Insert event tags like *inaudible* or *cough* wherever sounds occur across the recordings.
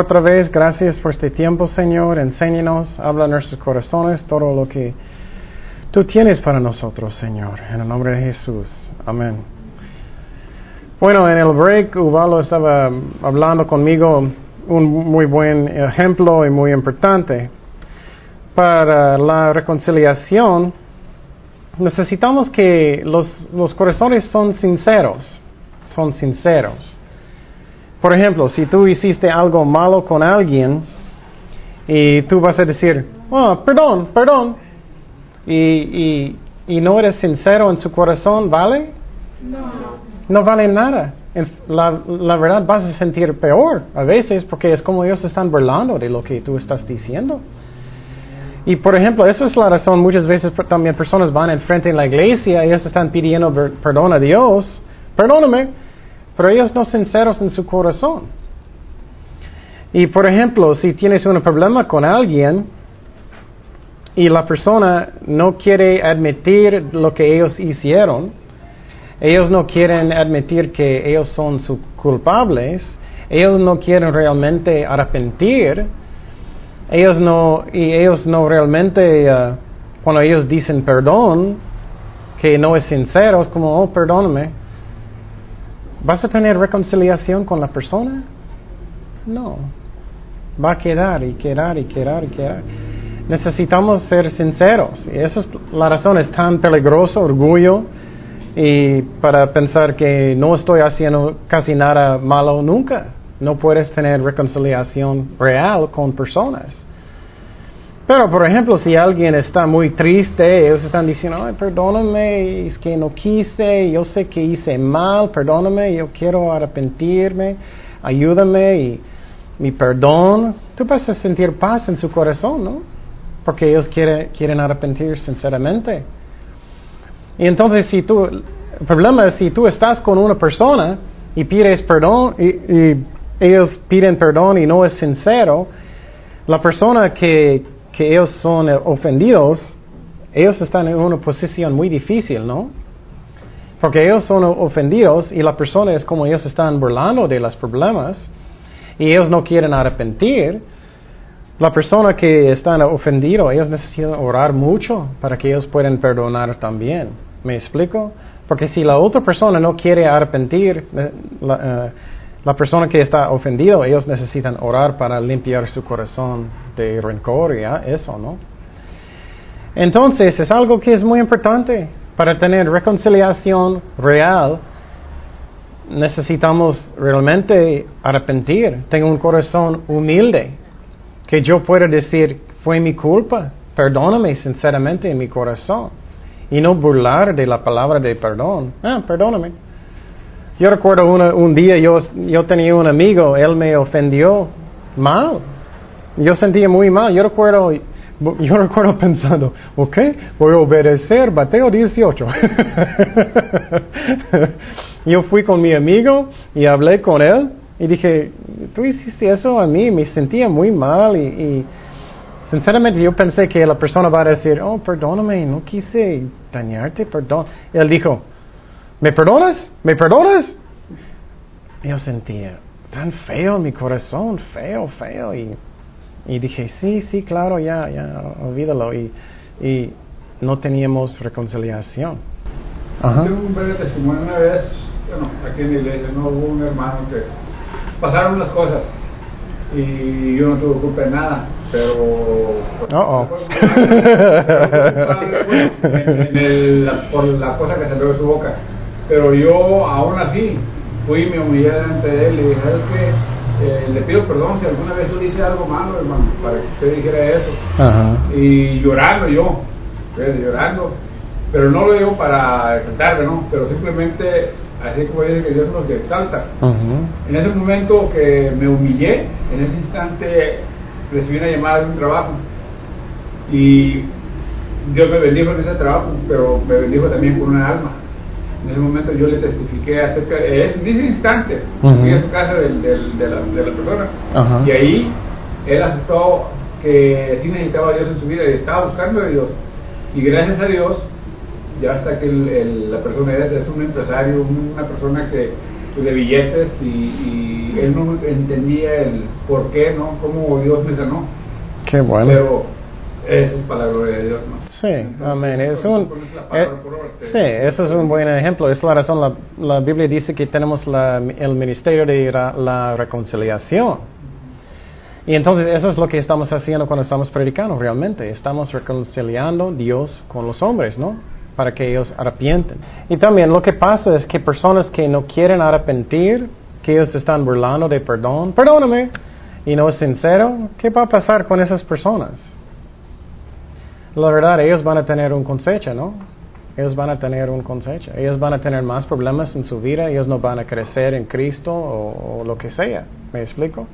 Otra vez, gracias por este tiempo, Señor. Enséñanos, habla en nuestros corazones todo lo que tú tienes para nosotros, Señor. En el nombre de Jesús. Amén. Bueno, en el break, Uvalo estaba hablando conmigo un muy buen ejemplo y muy importante. Para la reconciliación, necesitamos que los, los corazones son sinceros, son sinceros. Por ejemplo, si tú hiciste algo malo con alguien y tú vas a decir, oh, perdón, perdón, y, y, no eres sincero en su corazón, ¿vale? No. No vale nada. La, la, verdad vas a sentir peor a veces porque es como ellos están burlando de lo que tú estás diciendo. Y por ejemplo, esa es la razón, muchas veces también personas van enfrente en la iglesia y ellos están pidiendo perdón a Dios, perdóname, pero ellos no son sinceros en su corazón. Y por ejemplo, si tienes un problema con alguien y la persona no quiere admitir lo que ellos hicieron, ellos no quieren admitir que ellos son culpables, ellos no quieren realmente arrepentir, ellos no, y ellos no realmente, uh, cuando ellos dicen perdón, que no es sincero, es como, oh, perdóname, ¿Vas a tener reconciliación con la persona? No. Va a quedar y quedar y quedar y quedar. Necesitamos ser sinceros. Y esa es la razón, es tan peligroso, orgullo, y para pensar que no estoy haciendo casi nada malo nunca. No puedes tener reconciliación real con personas. Pero, por ejemplo, si alguien está muy triste, ellos están diciendo, Ay, perdóname, es que no quise, yo sé que hice mal, perdóname, yo quiero arrepentirme, ayúdame y mi perdón. Tú vas a sentir paz en su corazón, ¿no? Porque ellos quieren, quieren arrepentir sinceramente. Y entonces, si tú, el problema es si tú estás con una persona y pides perdón y ellos piden perdón y no es sincero, la persona que que ellos son ofendidos, ellos están en una posición muy difícil, ¿no? Porque ellos son ofendidos y la persona es como ellos están burlando de los problemas y ellos no quieren arrepentir. La persona que está ofendido, ellos necesitan orar mucho para que ellos puedan perdonar también. ¿Me explico? Porque si la otra persona no quiere arrepentir, eh, la, eh, la persona que está ofendido, ellos necesitan orar para limpiar su corazón de rencor y eso, ¿no? Entonces, es algo que es muy importante. Para tener reconciliación real, necesitamos realmente arrepentir. Tengo un corazón humilde, que yo pueda decir, fue mi culpa, perdóname sinceramente en mi corazón. Y no burlar de la palabra de perdón. Ah, perdóname. Yo recuerdo un día yo, yo tenía un amigo, él me ofendió mal. Yo sentía muy mal. Yo recuerdo, yo recuerdo *laughs* pensando, ok, voy a obedecer, bateo 18. *laughs* yo fui con mi amigo y hablé con él y dije, tú hiciste eso a mí, me sentía muy mal y, y sinceramente yo pensé que la persona va a decir, oh, perdóname, no quise dañarte, perdón. él dijo, ¿Me perdonas? ¿Me perdonas? Yo sentía tan feo mi corazón, feo, feo. Y, y dije, sí, sí, claro, ya, ya, olvídalo. Y, y no teníamos reconciliación. Ajá. Tengo un breve testimonio una vez, bueno, aquí en la iglesia, no hubo un hermano que pasaron unas cosas y yo no tuve culpa de nada, pero oh, por la cosa que salió de su boca. Pero yo aún así fui y me humillé delante de él y dije, ¿sabes qué? Eh, le pido perdón si alguna vez yo hice algo malo, hermano, para que usted dijera eso. Y llorando yo, llorando. Pero no lo digo para exaltarme, ¿no? Pero simplemente, así como dice que Dios nos exalta. En ese momento que me humillé, en ese instante recibí una llamada de un trabajo. Y Dios me bendijo en ese trabajo, pero me bendijo también con una alma en ese momento yo le testifiqué acerca de eso, en ese instante, fui a su casa de, la, de la persona y ahí él aceptó que sí necesitaba a Dios en su vida y estaba buscando a Dios. Y gracias a Dios, ya hasta que el, la persona es, es un empresario, una persona que, de billetes y, y él no entendía el por qué, ¿no? Cómo Dios me sanó. Qué bueno. Pero es para la gloria de Dios, ¿no? Sí, amén. Es un, eh, sí, eso es un buen ejemplo. Es la razón, la, la Biblia dice que tenemos la- el ministerio de la reconciliación. Y entonces eso es lo que estamos haciendo cuando estamos predicando realmente. Estamos reconciliando Dios con los hombres, ¿no? Para que ellos arrepienten. Y también lo que pasa es que personas que no quieren arrepentir, que ellos están burlando de perdón, perdóname, y no es sincero, ¿qué va a pasar con esas personas? La verdad, ellos van a tener un cosecha, ¿no? Ellos van a tener un cosecha. Ellos van a tener más problemas en su vida. Ellos no van a crecer en Cristo o, o lo que sea. ¿Me explico?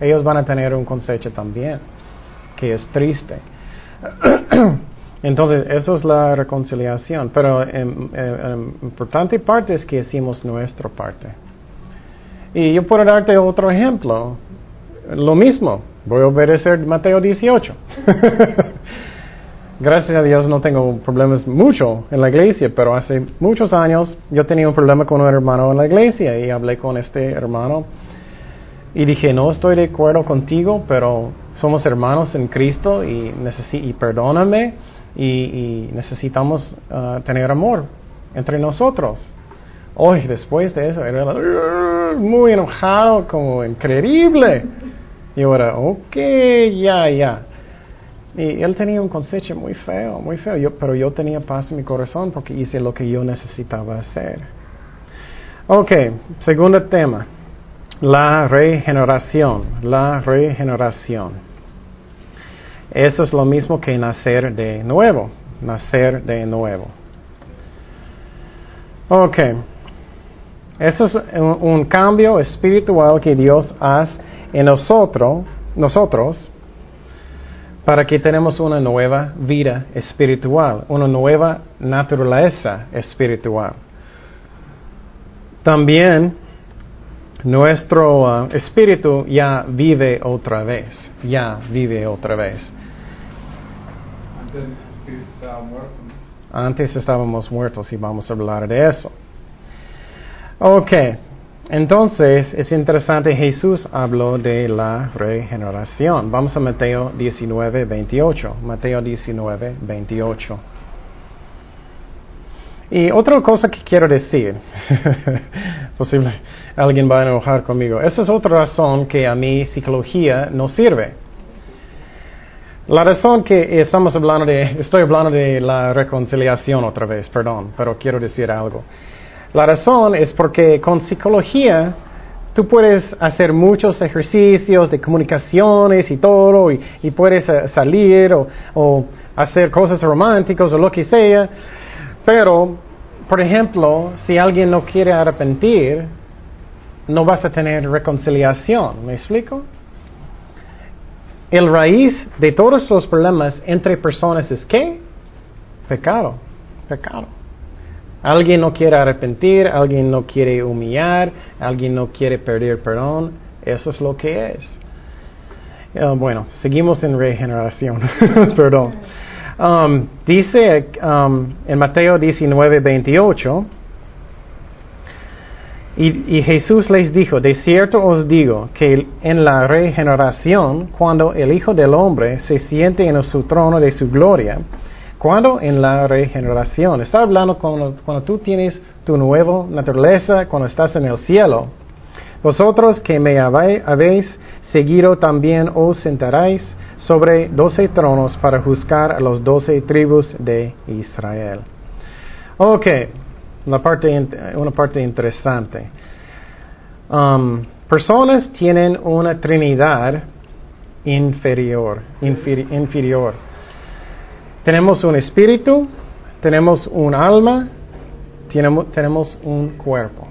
Ellos van a tener un cosecha también, que es triste. *clears throat* Entonces, eso es la reconciliación. Pero en, en- importante parte es que hicimos nuestra parte. Y yo puedo darte otro ejemplo. Lo mismo. Voy a obedecer Mateo 18. *laughs* Gracias a Dios no tengo problemas mucho en la iglesia, pero hace muchos años yo tenía un problema con un hermano en la iglesia y hablé con este hermano y dije, no estoy de acuerdo contigo, pero somos hermanos en Cristo y, y perdóname y, necesitamos ah, tener amor entre nosotros. Hoy, después de eso, era uh, muy enojado, como increíble. Y ahora, ok, ya, ya. Y él tenía un consejo muy feo, muy feo, yo, pero yo tenía paz en mi corazón porque hice lo que yo necesitaba hacer. Ok, segundo tema, la regeneración, la regeneración. Eso es lo mismo que nacer de nuevo, nacer de nuevo. Ok, eso es un, un cambio espiritual que Dios hace en nosotros, nosotros, para que tenemos una nueva vida espiritual, una nueva naturaleza espiritual. También nuestro uh, espíritu ya vive otra vez, ya vive otra vez. Antes. Antes estábamos muertos y vamos a hablar de eso. Ok, entonces es interesante, Jesús habló de la regeneración. Vamos a Mateo 19, 28. Mateo 19, 28. Y otra cosa que quiero decir, *laughs* posible alguien va a enojar conmigo, esa es otra razón que a mi psicología no sirve. La razón que estamos hablando de, estoy hablando de la reconciliación otra vez, perdón, pero quiero decir algo. La razón es porque con psicología tú puedes hacer muchos ejercicios de comunicaciones y todo, y, puedes uh, salir o, o hacer cosas románticas o lo que sea, pero, por ejemplo, si alguien no quiere arrepentir, no vas a tener reconciliación, ¿me explico? El raíz de todos los problemas entre personas es qué? Pecado, pecado. Alguien no quiere arrepentir, alguien no quiere humillar, alguien no quiere pedir perdón. Eso es lo que es. Uh, bueno, seguimos en regeneración. *laughs* perdón. Um, dice um, en Mateo 19, 28, y, y, Jesús les dijo, de cierto os digo que en la regeneración, cuando el Hijo del Hombre se siente en su trono de su gloria, cuando en la regeneración, está hablando cuando, cuando tú tienes tu nueva naturaleza, cuando estás en el cielo, vosotros que me habéis seguido también os sentaréis sobre doce tronos para juzgar a los doce tribus de Israel. Ok, una parte, una parte interesante. Um, personas tienen una trinidad inferior, inferi inferior. Tenemos un espíritu, tenemos un alma, tenemos, un cuerpo.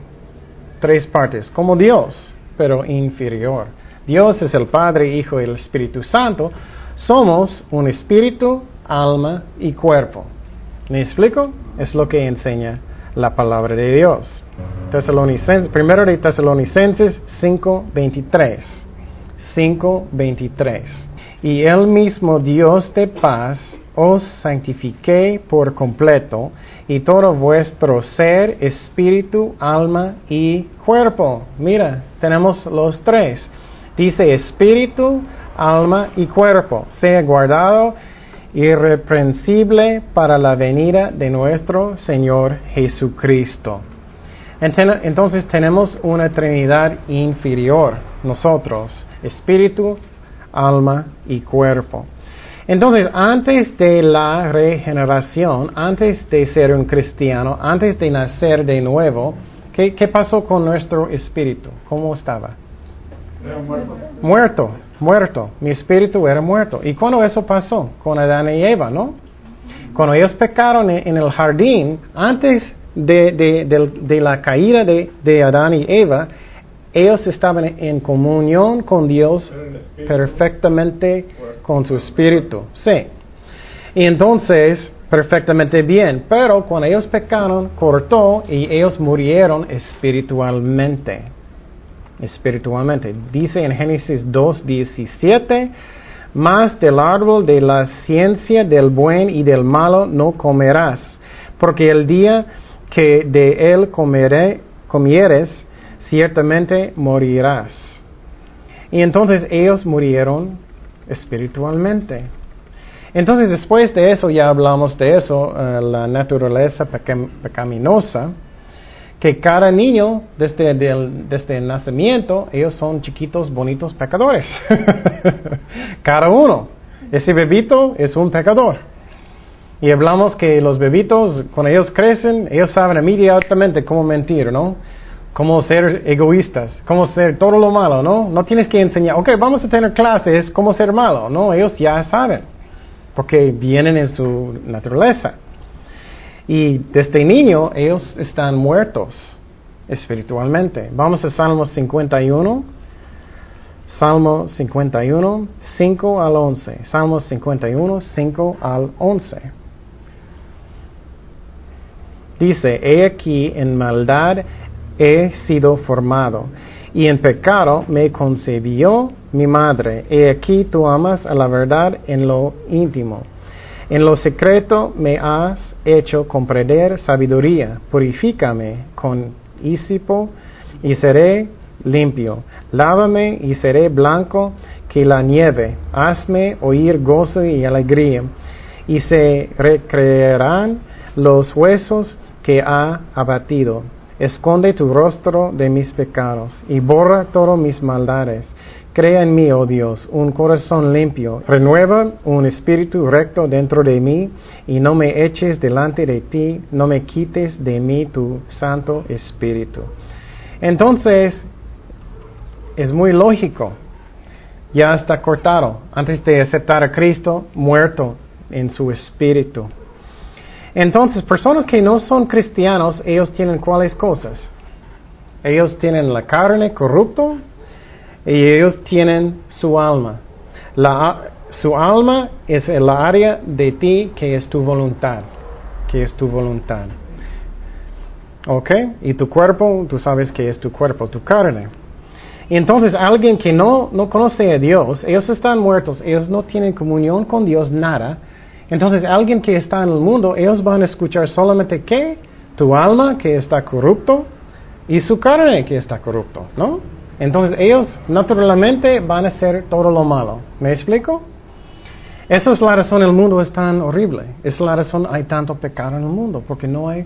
Tres partes, como Dios, pero inferior. Dios es el Padre, Hijo y el Espíritu Santo. Somos un espíritu, alma y cuerpo. ¿Me explico? Es lo que enseña la palabra de Dios. Tesalonicenses, primero de Tesalonicenses 5:23. 5:23. Y el mismo Dios de paz os santifique por completo, y todo vuestro ser, espíritu, alma y cuerpo. Mira, tenemos los tres. Dice espíritu, alma y cuerpo. Sea guardado irreprensible para la venida de nuestro Señor Jesucristo. Entonces tenemos una Trinidad inferior, nosotros, espíritu, alma y cuerpo. Entonces, antes de la regeneración, antes de ser un cristiano, antes de nacer de nuevo, ¿qué, pasó con nuestro espíritu? ¿Cómo estaba? muerto. Muerto, muerto. Mi espíritu era muerto. ¿Y cuando eso pasó? Con Adán y Eva, ¿no? Cuando ellos pecaron en el jardín, antes de, la caída de, Adán y Eva, ellos estaban en comunión con Dios perfectamente con su espíritu. Sí. Y entonces, perfectamente bien. Pero cuando ellos pecaron, cortó y ellos murieron espiritualmente. Espiritualmente. Dice en Génesis 2, 17, más del árbol de la ciencia del buen y del malo no comerás, porque el día que de él comeré, comieres, ciertamente morirás. Y entonces ellos murieron espiritualmente. Entonces después de eso, ya hablamos de eso, eh, la naturaleza pecaminosa, que cada niño desde el, desde el nacimiento, ellos son chiquitos, bonitos pecadores. *laughs* cada uno. Ese bebito es un pecador. Y hablamos que los bebitos, cuando ellos crecen, ellos saben inmediatamente cómo mentir, ¿no? Cómo ser egoístas, cómo ser todo lo malo, ¿no? No tienes que enseñar, ok, vamos a tener clases, cómo ser malo, ¿no? Ellos ya saben, porque vienen en su naturaleza. Y desde niño ellos están muertos espiritualmente. Vamos a Salmo 51. Salmo 51, 5 al 11. Salmo 51, 5 al 11. Dice, he aquí en maldad he sido formado, y en pecado me concebió mi madre. He aquí tú amas a la verdad en lo íntimo. En lo secreto me has hecho comprender sabiduría. Purifícame con hisipo y seré limpio. Lávame y seré blanco que la nieve. Hazme oír gozo y alegría. Y se recrearán los huesos que ha abatido. Esconde tu rostro de mis pecados y borra todos mis maldades. Crea en mí, oh Dios, un corazón limpio. Renueva un espíritu recto dentro de mí y no me eches delante de ti, no me quites de mí tu santo espíritu. Entonces, es muy lógico. Ya está cortado. Antes de aceptar a Cristo, muerto en su espíritu. Entonces, personas que no son cristianos, ellos tienen cuáles cosas? Ellos tienen la carne corrupto y ellos tienen su alma. su alma es el área de ti que es tu voluntad, que es tu voluntad. ¿Ok? Y tu cuerpo, tú sabes que es tu cuerpo, tu carne. Entonces alguien que no, no conoce a Dios, ellos están muertos, ellos no tienen comunión con Dios, nada entonces, alguien que está en el mundo, ellos van a escuchar solamente qué? Tu alma que está corrupto y su carne que está corrupto, ¿no? Entonces, ellos naturalmente van a hacer todo lo malo. ¿Me explico? Esa es la razón el mundo es tan horrible. Es la razón hay tanto pecado en el mundo, porque no hay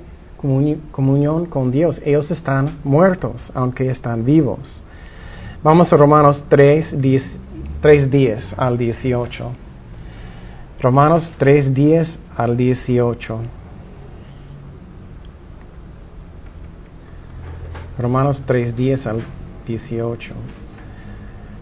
comunión con Dios. Ellos están muertos, aunque están vivos. Vamos a Romanos 3, 10, 3 10 al 18. Romanos 3, 10 al 18. Romanos 3, 10 al 18.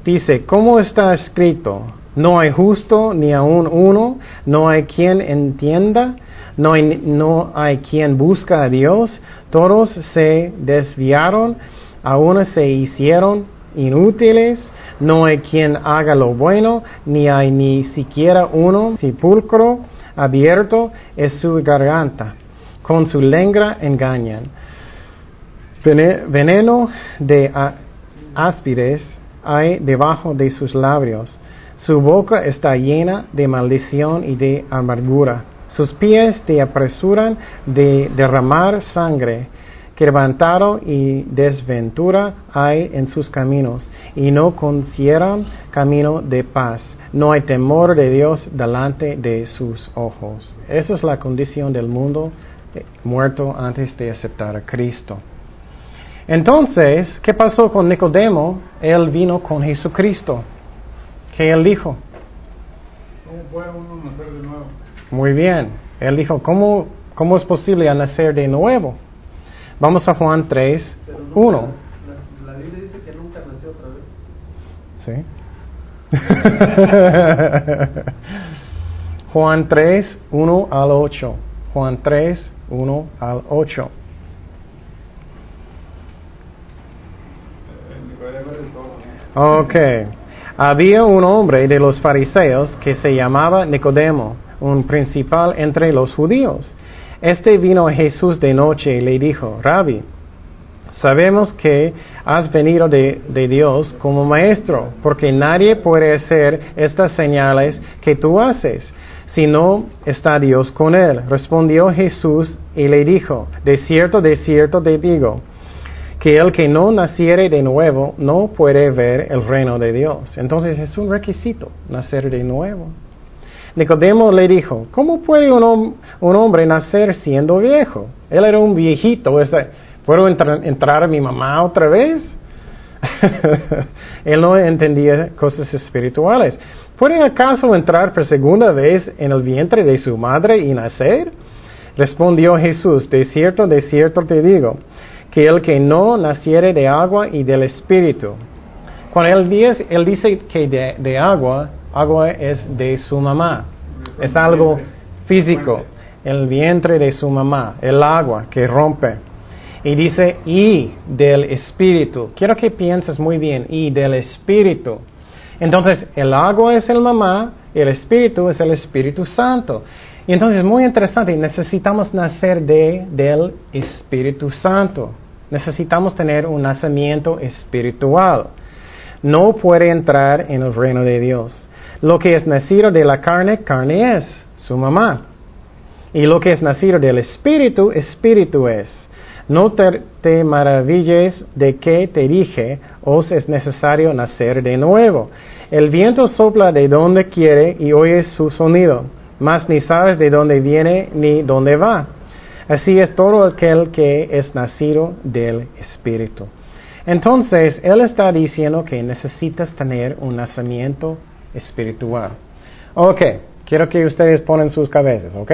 Dice, ¿cómo está escrito? No hay justo ni aún uno, no hay quien entienda, no hay, no hay quien busca a Dios, todos se desviaron, aún se hicieron inútiles, no hay quien haga lo bueno, ni hay ni siquiera uno. Sepulcro abierto es su garganta. Con su lengua engañan. Veneno de áspides hay debajo de sus labios. Su boca está llena de maldición y de amargura. Sus pies te apresuran de derramar sangre. Quebrantado y desventura hay en sus caminos, y no consideran camino de paz. No hay temor de Dios delante de sus ojos. Esa es la condición del mundo eh, muerto antes de aceptar a Cristo. Entonces, ¿qué pasó con Nicodemo? Él vino con Jesucristo. ¿Qué él dijo? ¿Cómo puede uno nacer de nuevo? Muy bien. Él dijo, ¿cómo, cómo es posible nacer de nuevo? Vamos a Juan 3, 1. La, la Biblia dice que nunca nació otra vez. ¿Sí? *laughs* Juan 3, 1 al 8. Juan 3, 1 al 8. Eh, Nicodemo es todo, ¿no? Ok. Había un hombre de los fariseos que se llamaba Nicodemo, un principal entre los judíos. Este vino Jesús de noche y le dijo, Rabbi, sabemos que has venido de, de Dios como maestro, porque nadie puede hacer estas señales que tú haces si no está Dios con él. Respondió Jesús y le dijo, de cierto, de cierto te digo, que el que no naciere de nuevo no puede ver el reino de Dios. Entonces es un requisito nacer de nuevo. Nicodemo le dijo, ¿cómo puede un, un hombre nacer siendo viejo? Él era un viejito. ¿Puedo entrar, a mi mamá otra vez? *laughs* Él no entendía cosas espirituales. ¿Puede acaso entrar por segunda vez en el vientre de su madre y nacer? Respondió Jesús, de cierto, de cierto te digo, que el que no naciere de agua y del espíritu. Cuando él dice, él dice que de agua, agua es de su mamá. Es algo físico, el vientre de su mamá, el agua que rompe. Y dice, y del espíritu. Quiero que pienses muy bien, y del espíritu. Entonces, el agua es el mamá, el espíritu es el Espíritu Santo. Y entonces, muy interesante, necesitamos nacer de, del Espíritu Santo. Necesitamos tener un nacimiento espiritual. No puede entrar en el reino de Dios. Lo que es nacido de la carne, carne es, su mamá. Y lo que es nacido del Espíritu, Espíritu es. No te, te maravilles de que te dije, os es necesario nacer de nuevo. El viento sopla de donde quiere y oyes su sonido, mas ni sabes de dónde viene ni dónde va. Así es todo aquel que es nacido del Espíritu. Entonces, Él está diciendo que necesitas tener un nacimiento espiritual. Ok, quiero que ustedes ponen sus cabezas, ¿ok?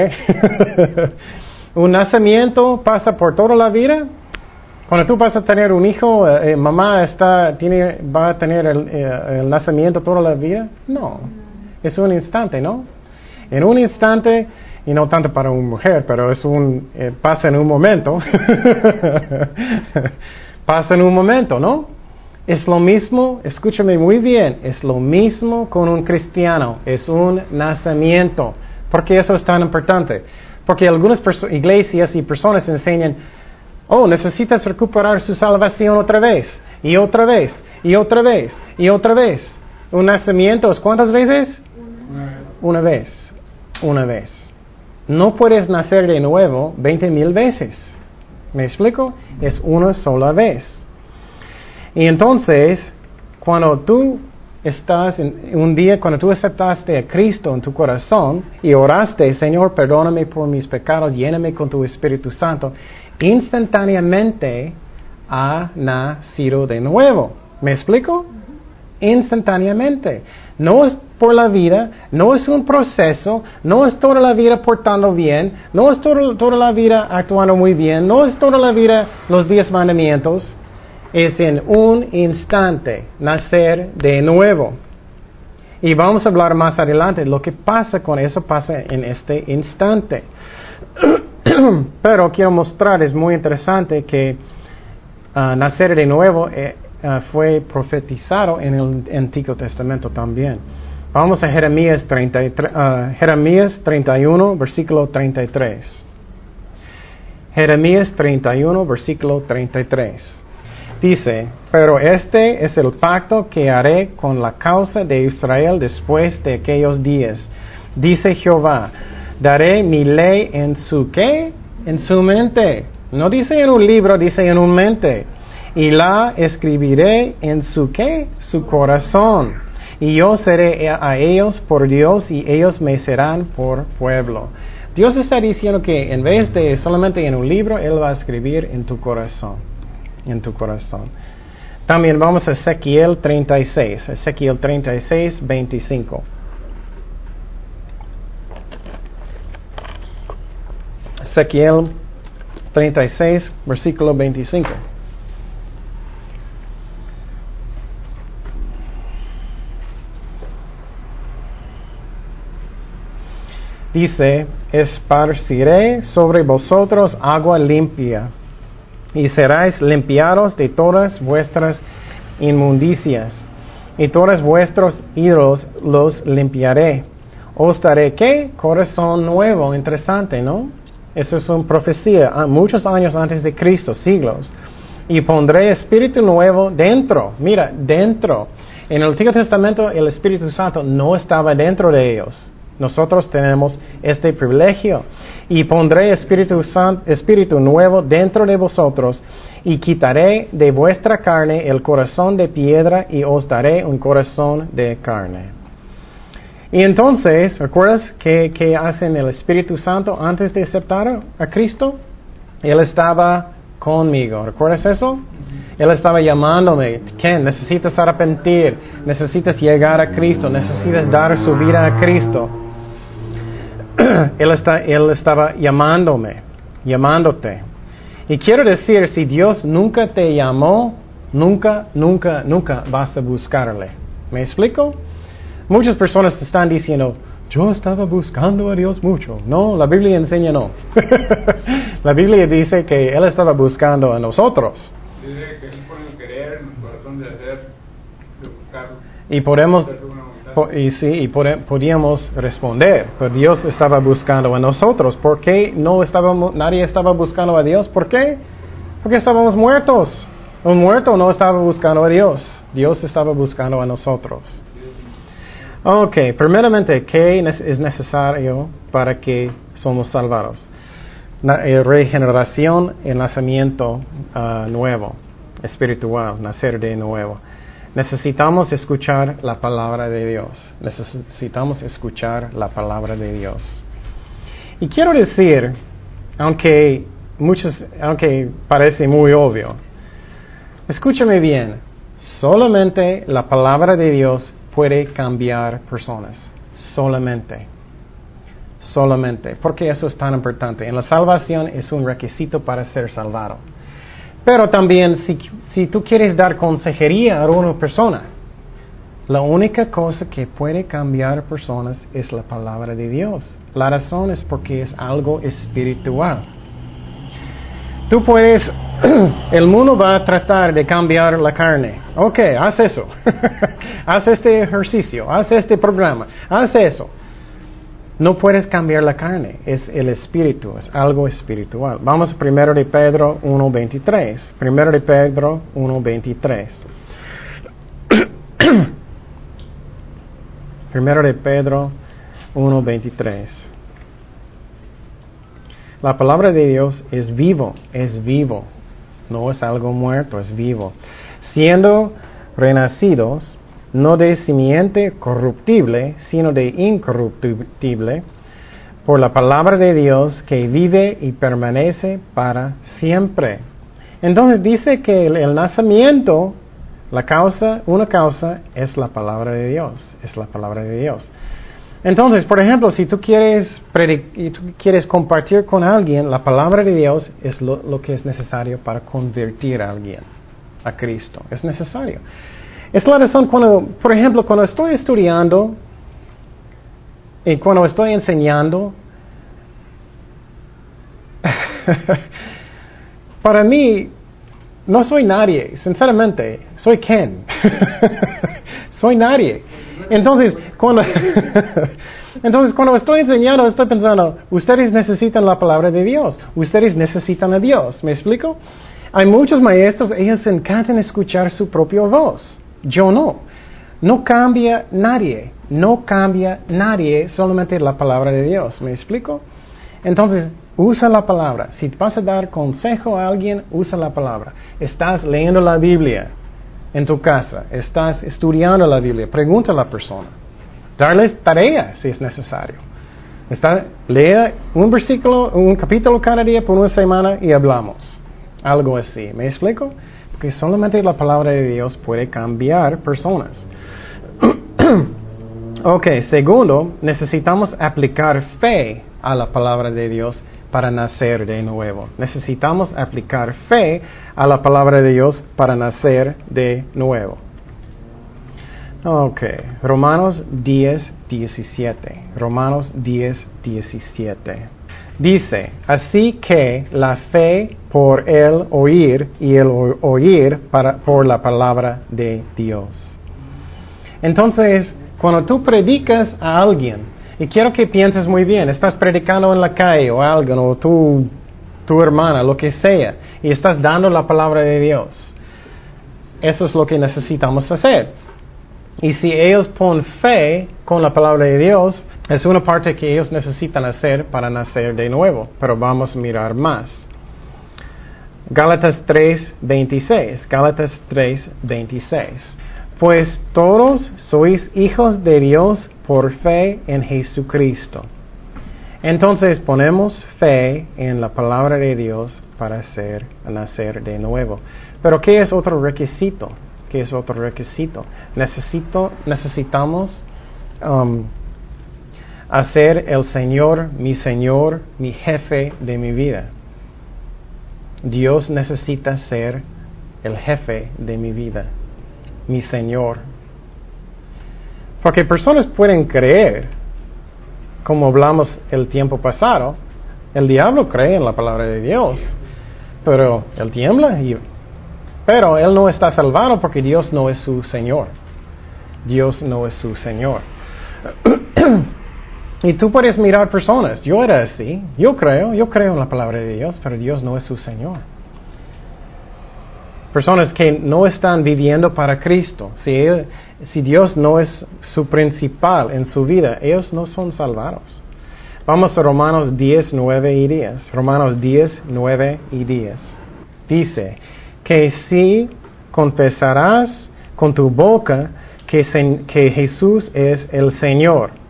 *laughs* un nacimiento pasa por toda la vida. Cuando tú vas a tener un hijo, eh, eh, mamá está, tiene, va a tener el, eh, el nacimiento toda la vida. No, es un instante, ¿no? En un instante, y no tanto para una mujer, pero es un, pasa en un momento. *laughs* pasa en un momento, ¿no? Es lo mismo, escúchame muy bien, es lo mismo con un cristiano, es un nacimiento. ¿Por qué eso es tan importante? Porque algunas iglesias y personas enseñan, oh, necesitas recuperar su salvación otra vez, y otra vez, y otra vez, y otra vez. Un nacimiento es cuántas veces? Una vez, una vez. No puedes nacer de nuevo 20 mil veces. ¿Me explico? Es una sola vez. Y entonces, cuando tú estás en un día, cuando tú aceptaste a Cristo en tu corazón y oraste, Señor, perdóname por mis pecados, lléname con tu Espíritu Santo, instantáneamente ha nacido de nuevo. ¿Me explico? Instantáneamente. No es por la vida, no es un proceso, no es toda la vida portando bien, no es toda, toda la vida actuando muy bien, no es toda la vida los diez mandamientos es en un instante nacer de nuevo. Y vamos a hablar más adelante. Lo que pasa con eso pasa en este instante. *clears throat* Pero quiero mostrar, es muy interesante que ah, nacer de nuevo eh, ah, fue profetizado en el Antiguo Testamento también. Vamos a Jeremías, 33, ah, Jeremías 31, versículo 33. Jeremías 31, versículo 33. Dice, pero este es el pacto que haré con la causa de Israel después de aquellos días. Dice Jehová, daré mi ley en su qué? En su mente. No dice en un libro, dice en un mente. Y la escribiré en su qué? Su corazón. Y yo seré a ellos por Dios y ellos me serán por pueblo. Dios está diciendo que en vez de solamente en un libro, Él va a escribir en tu corazón. En tu corazón. También vamos a Ezequiel 36. Ezequiel 36, 25. Ezequiel 36, versículo 25. Dice, esparciré sobre vosotros agua limpia, y seráis limpiados de todas vuestras inmundicias, y todos vuestros ídolos los limpiaré. Os daré qué? Corazón nuevo, interesante, ¿no? Eso es una profecía, ah, muchos años antes de Cristo, siglos. Y pondré espíritu nuevo dentro, mira, dentro. En el Antiguo Testamento el Espíritu Santo no estaba dentro de ellos. Nosotros tenemos este privilegio. Y pondré espíritu, espíritu nuevo dentro de vosotros y quitaré de vuestra carne el corazón de piedra y os daré un corazón de carne. Y entonces, ¿recuerdas qué, qué hacen el Espíritu Santo antes de aceptar a Cristo? Él estaba conmigo. ¿Recuerdas eso? Él estaba llamándome. Ken, necesitas arrepentir. Necesitas llegar a Cristo. Necesitas dar su vida a Cristo. *clears throat* él, está, él estaba llamándome. Llamándote. Y quiero decir, si Dios nunca te llamó, nunca, nunca, nunca vas a buscarle. ¿Me explico? Muchas personas están diciendo, yo estaba buscando a Dios mucho. No, la Biblia enseña no. *laughs* la Biblia dice que Él estaba buscando a nosotros. Dice que Él pone querer en el corazón de hacer, de buscar. Y podemos, y sí, y podíamos responder, pero Dios estaba buscando a nosotros. ¿Por qué no estábamos, nadie estaba buscando a Dios? ¿Por qué? Porque estábamos muertos. Un muerto no estaba buscando a Dios. Dios estaba buscando a nosotros. Ok, primeramente, ¿qué es necesario para que somos salvados? Eh, regeneración, el nacimiento ah, nuevo, espiritual, nacer de nuevo. Necesitamos escuchar la palabra de Dios. Necesitamos escuchar la palabra de Dios. Y quiero decir, aunque muchos, aunque parece muy obvio, escúchame bien, solamente la palabra de Dios puede cambiar personas. Solamente. Solamente. Porque eso es tan importante. En la salvación es un requisito para ser salvado. Pero también si, si tú quieres dar consejería a una persona, la única cosa que puede cambiar personas es la palabra de Dios. La razón es porque es algo espiritual. Tú puedes, *clears throat* el mundo va a tratar de cambiar la carne. Ok, haz eso. *laughs* haz este ejercicio, haz este programa, haz eso. No puedes cambiar la carne, es el espíritu, es algo espiritual. Vamos 1 de Pedro 1.23. 1 de Pedro 1.23. 1 *clears throat* de Pedro 1.23. La palabra de Dios es vivo, es vivo. No es algo muerto, es vivo. Siendo renacidos, no de simiente corruptible, sino de incorruptible, por la palabra de Dios que vive y permanece para siempre. Entonces dice que el, nacimiento, la causa, una causa es la palabra de Dios, es la palabra de Dios. Entonces, por ejemplo, si tú quieres, tú quieres compartir con alguien, la palabra de Dios es lo que es necesario para convertir a alguien a Cristo. Es necesario. Es la razón cuando, por ejemplo, cuando estoy estudiando y cuando estoy enseñando, *laughs* para mí no soy nadie, sinceramente, soy Ken. *laughs* soy nadie. Entonces, cuando, *laughs* entonces, cuando estoy enseñando, estoy pensando, ustedes necesitan la palabra de Dios, ustedes necesitan a Dios, ¿me explico? Hay muchos maestros, ellos encantan escuchar su propia voz. Yo no. No cambia nadie, no cambia nadie, solamente la palabra de Dios. ¿Me explico? Entonces, usa la palabra. Si vas a dar consejo a alguien, usa la palabra. Estás leyendo la Biblia en tu casa, estás estudiando la Biblia, pregunta a la persona. Darles tarea si es necesario. Está, lea un versículo, un capítulo cada día por una semana y hablamos. Algo así. ¿Me explico? Solamente la palabra de Dios puede cambiar personas. *clears throat* ok, segundo, necesitamos aplicar fe a la palabra de Dios para nacer de nuevo. Necesitamos aplicar fe a la palabra de Dios para nacer de nuevo. Ok, Romanos 10, 17. Romanos 10, 17. Dice, así que la fe por el oír y el oír para, por la palabra de Dios. Entonces, cuando tú predicas a alguien, y quiero que pienses muy bien, estás predicando en la calle o algo, o tu, tu hermana, lo que sea, y estás dando la palabra de Dios. Eso es lo que necesitamos hacer. Y si ellos ponen fe con la palabra de Dios, es una parte que ellos necesitan hacer para nacer de nuevo. Pero vamos a mirar más. Gálatas 3, 26. Gálatas 3, 26. Pues todos sois hijos de Dios por fe en Jesucristo. Entonces ponemos fe en la palabra de Dios para hacer nacer de nuevo. Pero ¿qué es otro requisito? ¿Qué es otro requisito? Necesito, necesitamos um, hacer el Señor mi Señor, mi jefe de mi vida. Dios necesita ser el jefe de mi vida, mi Señor, porque personas pueden creer, como hablamos el tiempo pasado, el diablo cree en la palabra de Dios, pero él tiembla, pero él no está salvado porque Dios no es su Señor. Dios no es su Señor. *clears throat* y tú puedes mirar personas, yo era así, yo creo, yo creo en la palabra de Dios, pero Dios no es su Señor personas que no están viviendo para Cristo. Si, Dios no es su principal en su vida, ellos no son salvados. Vamos a Romanos 10, 9 y 10. Romanos 10, 9 y 10. Dice que si confesarás con tu boca que Jesús es el Señor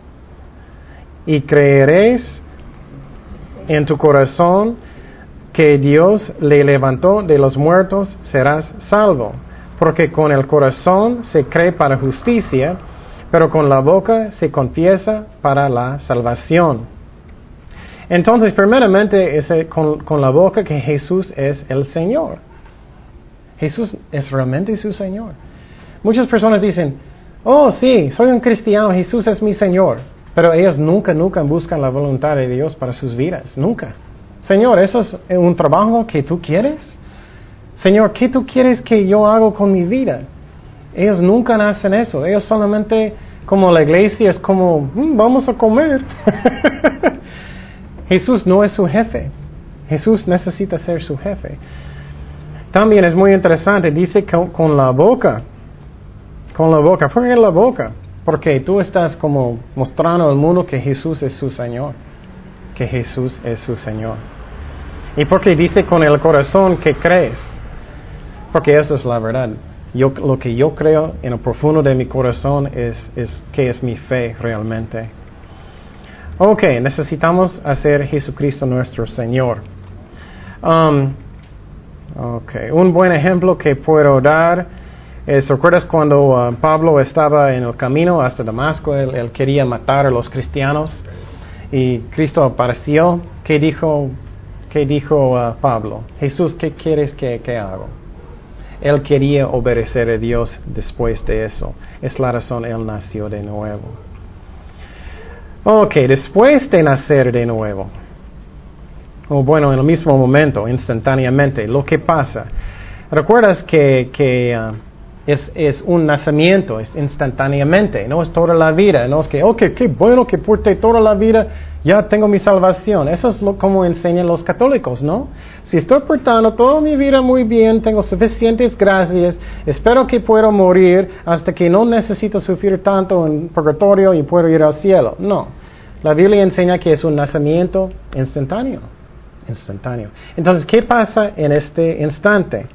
y creerás en tu corazón que Dios le levantó de los muertos, serás salvo. Porque con el corazón se cree para justicia, pero con la boca se confiesa para la salvación. Entonces, primeramente es con, con la boca que Jesús es el Señor. Jesús es realmente su Señor. Muchas personas dicen, oh sí, soy un cristiano, Jesús es mi Señor. Pero ellos nunca, nunca buscan la voluntad de Dios para sus vidas, nunca. Señor, ¿eso es un trabajo que tú quieres? Señor, ¿qué tú quieres que yo haga con mi vida? Ellos nunca hacen eso. Ellos solamente, como la iglesia, es como, mm, vamos a comer. *laughs* Jesús no es su jefe. Jesús necesita ser su jefe. También es muy interesante, dice que con la boca, con la boca, ¿por qué la boca? Porque tú estás como mostrando al mundo que Jesús es su Señor, que Jesús es su Señor. Y porque dice con el corazón que crees. Porque eso es la verdad. Yo, lo que yo creo en lo profundo de mi corazón es, es que es mi fe realmente. Ok, necesitamos hacer Jesucristo nuestro Señor. Um, ok, un buen ejemplo que puedo dar es, ¿recuerdas cuando uh, Pablo estaba en el camino hasta Damasco? Él, quería matar a los cristianos y Cristo apareció. ¿Qué dijo ¿Qué dijo uh, Pablo? Jesús, ¿qué quieres que, que haga? Él quería obedecer a Dios después de eso. Es la razón él nació de nuevo. Ok, después de nacer de nuevo, o bueno, en el mismo momento, instantáneamente, lo que pasa. ¿Recuerdas que, que uh, es, es un nacimiento, es instantáneamente, no es toda la vida, no es que, ok, qué bueno que porte toda la vida, ya tengo mi salvación. Eso es lo, como enseñan los católicos, ¿no? Si estoy portando toda mi vida muy bien, tengo suficientes gracias, espero que pueda morir hasta que no necesito sufrir tanto en purgatorio y puedo ir al cielo. No, la Biblia enseña que es un nacimiento instantáneo, instantáneo. Entonces, ¿qué pasa en este instante?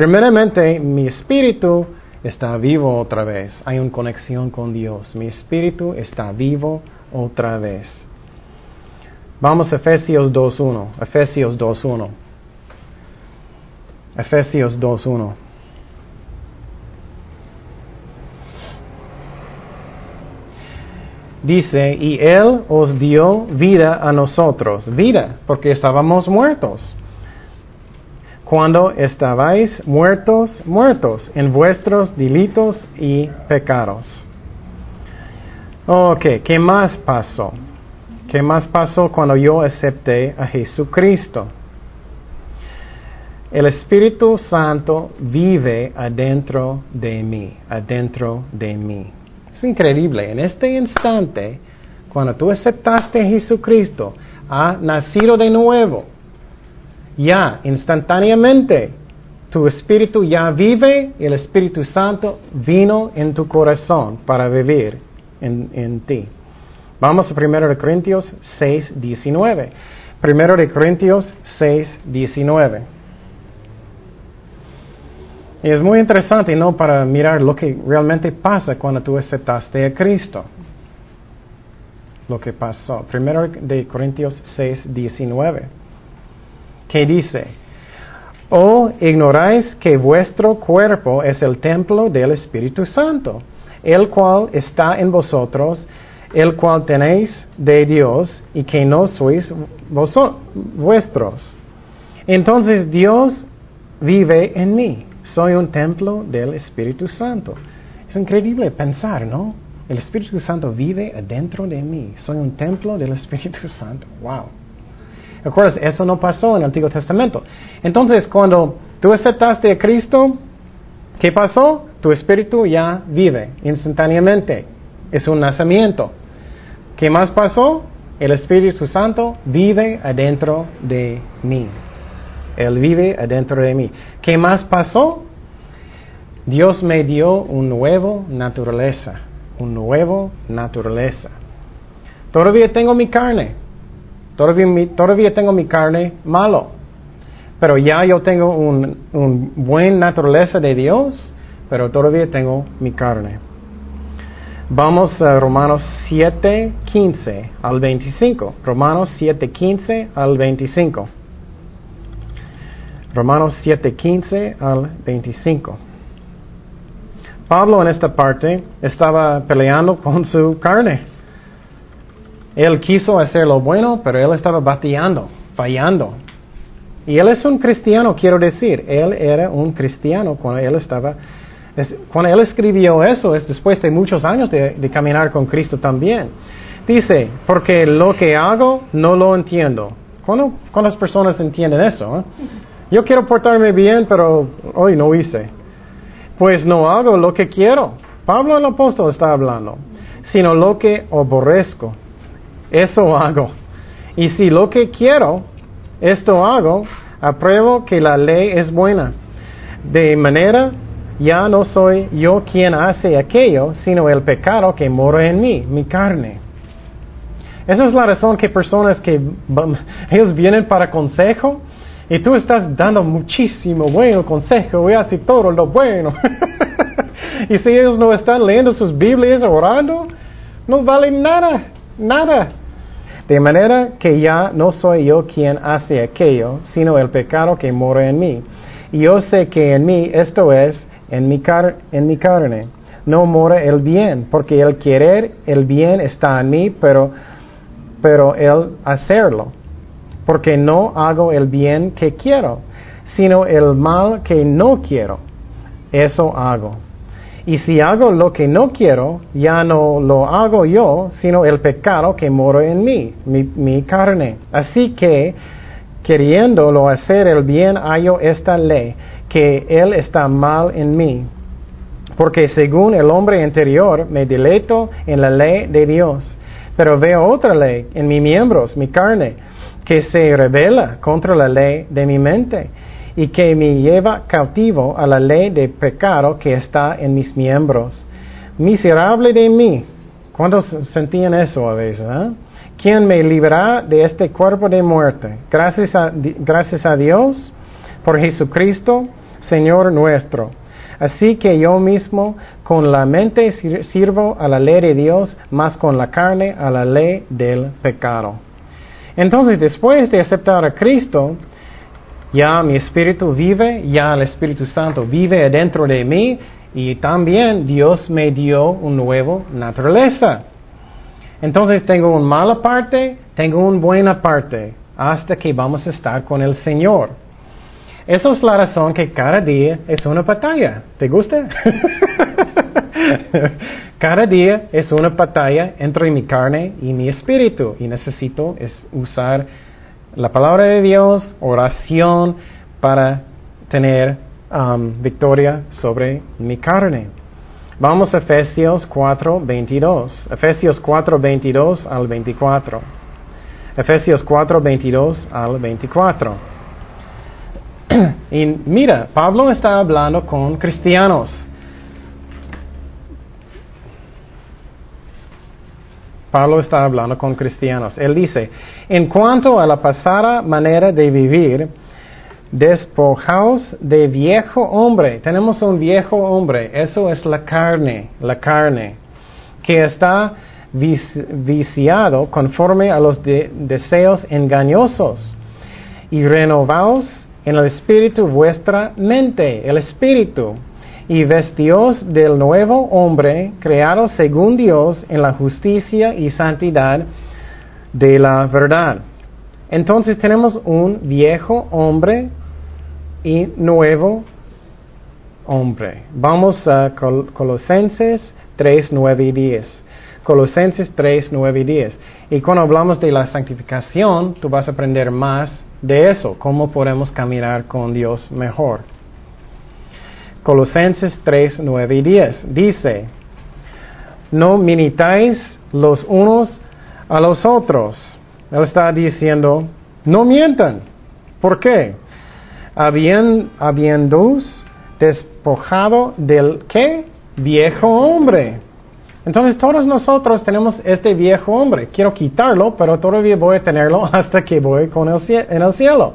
Primeramente, mi espíritu está vivo otra vez. Hay una conexión con Dios. Mi espíritu está vivo otra vez. Vamos a Efesios 2.1. Efesios 2.1. Efesios 2.1. Dice, y Él os dio vida a nosotros. Vida, porque estábamos muertos cuando estabais muertos, muertos en vuestros delitos y pecados. Ok, ¿qué más pasó? ¿Qué más pasó cuando yo acepté a Jesucristo? El Espíritu Santo vive adentro de mí, adentro de mí. Es increíble, en este instante, cuando tú aceptaste a Jesucristo, ha nacido de nuevo ya instantáneamente tu espíritu ya vive y el Espíritu Santo vino en tu corazón para vivir en, ti. Vamos a 1 Corintios 6, 19. 1 Corintios 6, 19. Y es muy interesante, ¿no? Para mirar lo que realmente pasa cuando tú aceptaste a Cristo. Lo que pasó. 1 de Corintios 6, 19 que dice, ¿O ignoráis que vuestro cuerpo es el templo del Espíritu Santo, el cual está en vosotros, el cual tenéis de Dios y que no sois vuestros? Entonces Dios vive en mí, soy un templo del Espíritu Santo. Es increíble pensar, ¿no? El Espíritu Santo vive adentro de mí, soy un templo del Espíritu Santo. ¡Wow! ¿Recuerdas? Eso no pasó en el Antiguo Testamento. Entonces, cuando tú aceptaste a Cristo, ¿qué pasó? Tu espíritu ya vive instantáneamente. Es un nacimiento. ¿Qué más pasó? El Espíritu Santo vive adentro de mí. Él vive adentro de mí. ¿Qué más pasó? Dios me dio un nuevo naturaleza. Un nuevo naturaleza. Todavía tengo mi carne. Todavía, tengo mi carne malo, pero ya yo tengo un, un buen naturaleza de Dios, pero todavía tengo mi carne. Vamos a Romanos 7, 15 al 25. Romanos 7, 15 al 25. Romanos 7, 15 al 25. Pablo en esta parte estaba peleando con su carne. Él quiso hacer lo bueno, pero él estaba bateando, fallando. Y él es un cristiano, quiero decir, él era un cristiano cuando él estaba, cuando él escribió eso, es después de muchos años de, caminar con Cristo también. Dice, porque lo que hago no lo entiendo. ¿Cuántas personas entienden eso? Eh? Yo quiero portarme bien, pero hoy no hice. Pues no hago lo que quiero. Pablo el apóstol está hablando, sino lo que aborrezco eso hago. Y si lo que quiero, esto hago, apruebo que la ley es buena. De manera, ya no soy yo quien hace aquello, sino el pecado que mora en mí, mi carne. Esa es la razón que personas que *laughs* ellos vienen para consejo y tú estás dando muchísimo bueno consejo y hace todo lo bueno. *laughs* y si ellos no están leyendo sus Biblias orando, no vale nada, nada. De manera que ya no soy yo quien hace aquello, sino el pecado que mora en mí. Y yo sé que en mí, esto es, en mi, en mi carne, no mora el bien, porque el querer el bien está en mí, pero, pero el hacerlo. Porque no hago el bien que quiero, sino el mal que no quiero. Eso hago. Y si hago lo que no quiero, ya no lo hago yo, sino el pecado que mora en mí, mi, carne. Así que, queriéndolo hacer el bien, hallo esta ley, que Él está mal en mí. Porque según el hombre interior me deleito en la ley de Dios, pero veo otra ley en mis miembros, mi carne, que se revela contra la ley de mi mente y que me lleva cautivo a la ley de pecado que está en mis miembros. Miserable de mí. ¿Cuántos sentían eso a veces? eh? ¿Quién me librará de este cuerpo de muerte? Gracias a, gracias a Dios por Jesucristo, Señor nuestro. Así que yo mismo con la mente sir- sirvo a la ley de Dios, más con la carne a la ley del pecado. Entonces, después de aceptar a Cristo, ya mi espíritu vive, ya el Espíritu Santo vive dentro de mí y también Dios me dio una nueva naturaleza. Entonces tengo una mala parte, tengo una buena parte, hasta que vamos a estar con el Señor. Esa es la razón que cada día es una batalla. ¿Te gusta? *laughs* cada día es una batalla entre mi carne y mi espíritu y necesito es usar la palabra de Dios, oración para tener um, victoria sobre mi carne. Vamos a Efesios 4, 22. Efesios 4, 22 al 24. Efesios 4, 22 al 24. *clears throat* y mira, Pablo está hablando con cristianos. Pablo está hablando con cristianos. Él dice, en cuanto a la pasada manera de vivir, despojaos de viejo hombre. Tenemos un viejo hombre, eso es la carne, la carne, que está vici- viciado conforme a los de- deseos engañosos. Y renovaos en el espíritu vuestra mente, el espíritu, y vestíos del nuevo hombre, creado según Dios en la justicia y santidad de la verdad. Entonces tenemos un viejo hombre y nuevo hombre. Vamos a Col- Colosenses 3, 9 y 10. Colosenses 3, 9 y 10. Y cuando hablamos de la santificación, tú vas a aprender más de eso, cómo podemos caminar con Dios mejor. Colosenses 3, 9 y 10. Dice, no minitáis los unos a los otros. Él está diciendo, no mientan. ¿Por qué? Habien, habiéndoos despojado del qué? Viejo hombre. Entonces todos nosotros tenemos este viejo hombre. Quiero quitarlo, pero todavía voy a tenerlo *laughs* hasta que voy con el en el cielo.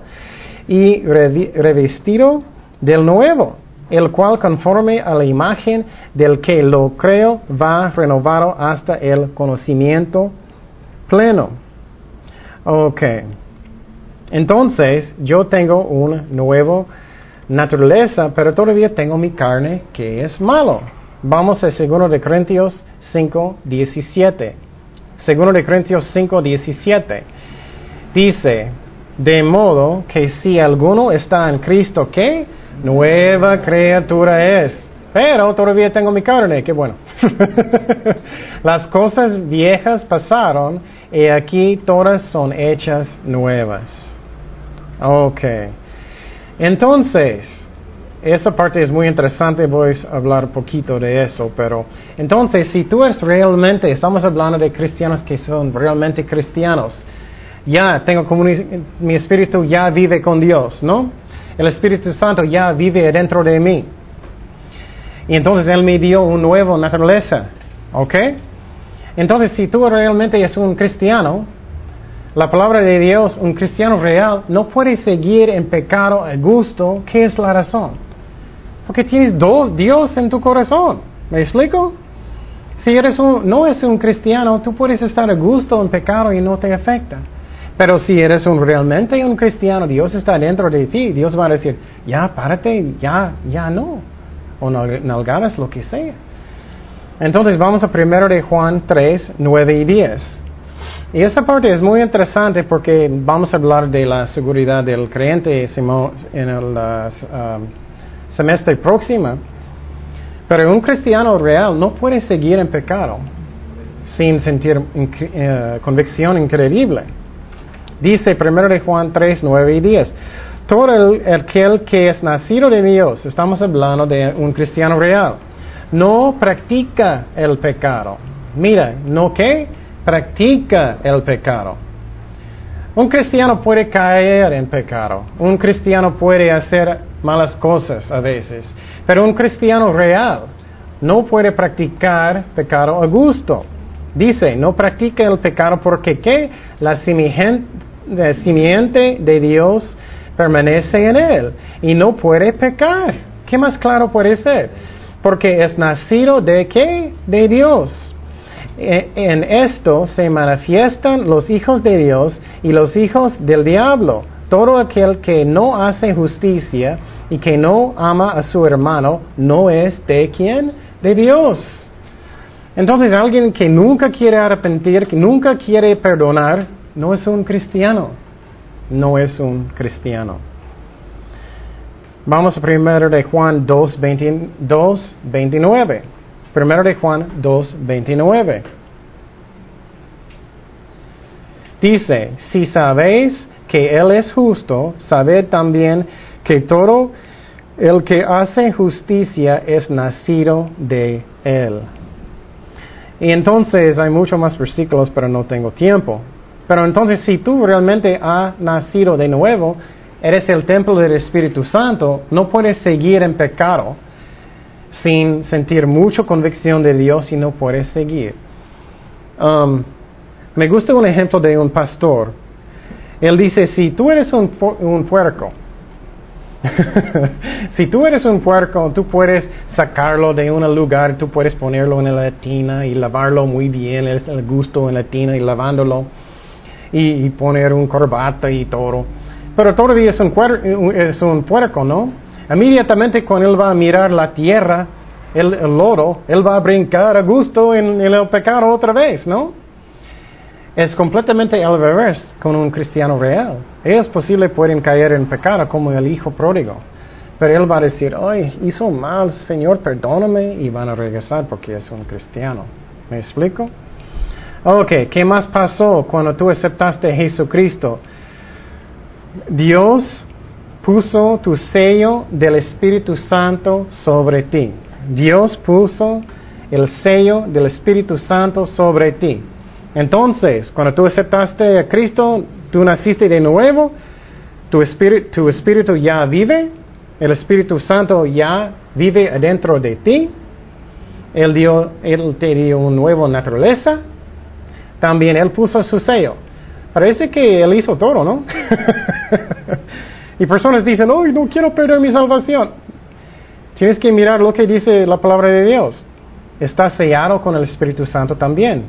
Y revestido del nuevo, el cual conforme a la imagen del que lo creo va renovado hasta el conocimiento pleno. Ok. Entonces, yo tengo una nueva naturaleza, pero todavía tengo mi carne que es malo. Vamos a 2 de Corintios 5, 17. 2 de Corintios 5, 17. Dice, de modo que si alguno está en Cristo, ¿qué? Nueva criatura es. Pero todavía tengo mi carne, qué bueno. *laughs* Las cosas viejas pasaron y aquí todas son hechas nuevas. Ok. Entonces, esa parte es muy interesante, voy a hablar poquito de eso, pero entonces si tú eres realmente, estamos hablando de cristianos que son realmente cristianos, ya tengo mi espíritu ya vive con Dios, ¿no? El Espíritu Santo ya vive dentro de mí. Y entonces Él me dio una nueva naturaleza, ¿ok? Entonces si tú realmente eres un cristiano, la palabra de Dios, un cristiano real, no puede seguir en pecado a gusto. ¿Qué es la razón? Porque tienes dos Dios en tu corazón. ¿Me explico? Si eres un, no es un cristiano, tú puedes estar a gusto en pecado y no te afecta. Pero si eres un, realmente un cristiano, Dios está dentro de ti, Dios va a decir, ya, párate, ya, ya no. O nalgadas, lo que sea. Entonces vamos a primero de Juan 3, 9 y 10. Y esa parte es muy interesante porque vamos a hablar de la seguridad del creyente en el uh, semestre próximo. Pero un cristiano real no puede seguir en pecado sin sentir uh, convicción increíble. Dice 1 de Juan 3, 9 y 10. Todo el, aquel que es nacido de Dios, estamos hablando de un cristiano real, no practica el pecado. Mira, ¿no qué? Practica el pecado. Un cristiano puede caer en pecado. Un cristiano puede hacer malas cosas a veces. Pero un cristiano real no puede practicar pecado a gusto. Dice, no practica el pecado porque ¿qué? La simiente de Dios permanece en él y no puede pecar. ¿Qué más claro puede ser? Porque es nacido de qué? De Dios. E, en esto se manifiestan los hijos de Dios y los hijos del diablo. Todo aquel que no hace justicia y que no ama a su hermano no es de quién? De Dios. Entonces alguien que nunca quiere arrepentir, que nunca quiere perdonar, no es un cristiano. No es un cristiano. Vamos a primero de Juan 2, 29. Primero de Juan 2, 29. Dice, si sabéis que Él es justo, sabed también que todo el que hace justicia es nacido de Él. Y entonces hay muchos más versículos, pero no tengo tiempo. Pero entonces si tú realmente has nacido de nuevo, eres el templo del Espíritu Santo, no puedes seguir en pecado sin sentir mucha convicción de Dios y no puedes seguir. Um, me gusta un ejemplo de un pastor. Él dice, si tú eres un, un puerco, *laughs* si tú eres un puerco, tú puedes sacarlo de un lugar, tú puedes ponerlo en la tina y lavarlo muy bien, el gusto en la tina y lavándolo y, poner un corbata y todo. Pero todavía es un, es un puerco, ¿no? Inmediatamente cuando él va a mirar la tierra, el, lodo, él va a brincar a gusto en, el pecado otra vez, ¿no? Es completamente al revés con un cristiano real. Ellos posible pueden caer en pecado como el hijo pródigo. Pero él va a decir, ay, hizo mal, Señor, perdóname, y van a regresar porque es un cristiano. ¿Me explico? Ok, ¿qué más pasó cuando tú aceptaste a Jesucristo? Dios puso tu sello del Espíritu Santo sobre ti. Dios puso el sello del Espíritu Santo sobre ti. Entonces, cuando tú aceptaste a Cristo, tú naciste de nuevo, tu espíritu, tu espíritu ya vive, el Espíritu Santo ya vive adentro de ti, Él, dio, él te dio una nueva naturaleza, también Él puso su sello. Parece que Él hizo todo, ¿no? *laughs* y personas dicen, oh, no quiero perder mi salvación. Tienes que mirar lo que dice la palabra de Dios. Está sellado con el Espíritu Santo también.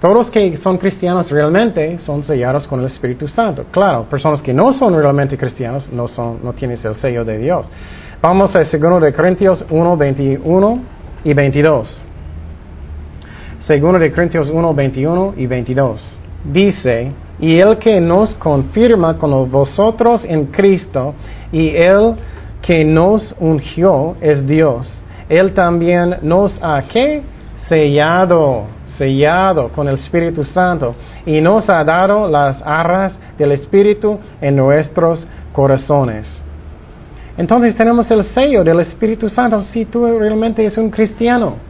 Todos que son cristianos realmente son sellados con el Espíritu Santo. Claro, personas que no son realmente cristianos no, son, no tienen el sello de Dios. Vamos a 2 de Corintios 1, 21 y 22. 2 de Corintios 1, 21 y 22. Dice, y el que nos confirma con vosotros en Cristo, y el que nos ungió es Dios. Él también nos ha sellado sellado con el Espíritu Santo y nos ha dado las arras del Espíritu en nuestros corazones. Entonces tenemos el sello del Espíritu Santo si tú realmente eres un cristiano.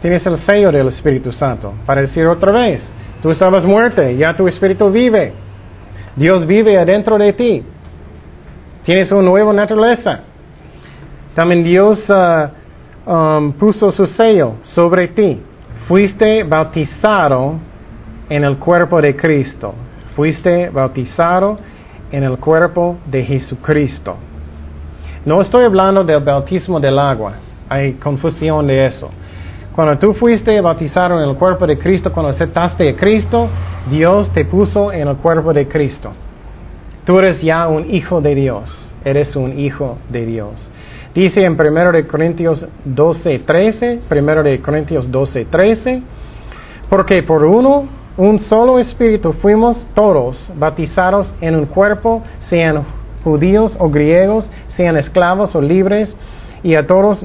Tienes el sello del Espíritu Santo. Para decir otra vez, tú estabas muerto, ya tu Espíritu vive. Dios vive adentro de ti. Tienes una nueva naturaleza. También Dios uh, Um, puso su sello sobre ti. Fuiste bautizado en el cuerpo de Cristo. Fuiste bautizado en el cuerpo de Jesucristo. No estoy hablando del bautismo del agua. Hay confusión de eso. Cuando tú fuiste bautizado en el cuerpo de Cristo, cuando aceptaste a Cristo, Dios te puso en el cuerpo de Cristo. Tú eres ya un hijo de Dios. Eres un hijo de Dios. Dice en 1 de Corintios 12, 13, 1 de Corintios 12, 13, porque por uno, un solo espíritu fuimos todos bautizados en un cuerpo, sean judíos o griegos, sean esclavos o libres, y a todos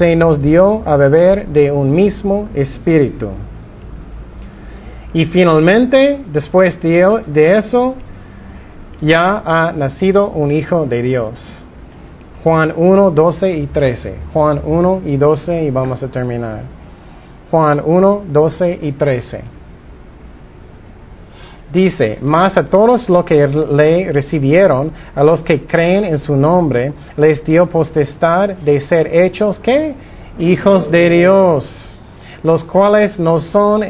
se nos dio a beber de un mismo espíritu. Y finalmente, después de eso, ya ha nacido un hijo de Dios. Juan 1, 12 y 13. Juan 1 y 12 y vamos a terminar. Juan 1, 12 y 13. Dice, mas a todos los que le recibieron, a los que creen en su nombre, les dio potestad de ser hechos, ¿qué? Hijos de Dios, los cuales no son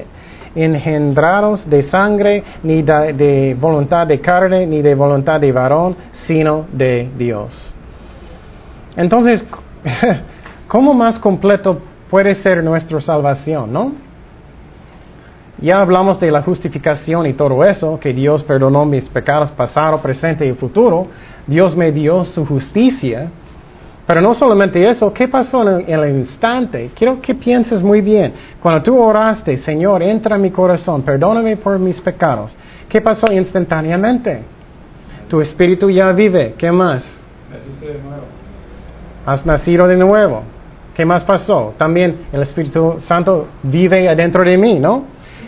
engendrados de sangre, ni de, de voluntad de carne, ni de voluntad de varón, sino de Dios. Entonces, *laughs* ¿cómo más completo puede ser nuestra salvación, no? Ya hablamos de la justificación y todo eso, que Dios perdonó mis pecados pasado, presente y futuro. Dios me dio su justicia. Pero no solamente eso, ¿qué pasó en el, instante? Quiero que pienses muy bien. Cuando tú oraste, Señor, entra en mi corazón, perdóname por mis pecados. ¿Qué pasó instantáneamente? Tu espíritu ya vive. ¿Qué más? Has nacido de nuevo. ¿Qué más pasó? También el Espíritu Santo vive adentro de mí, ¿no?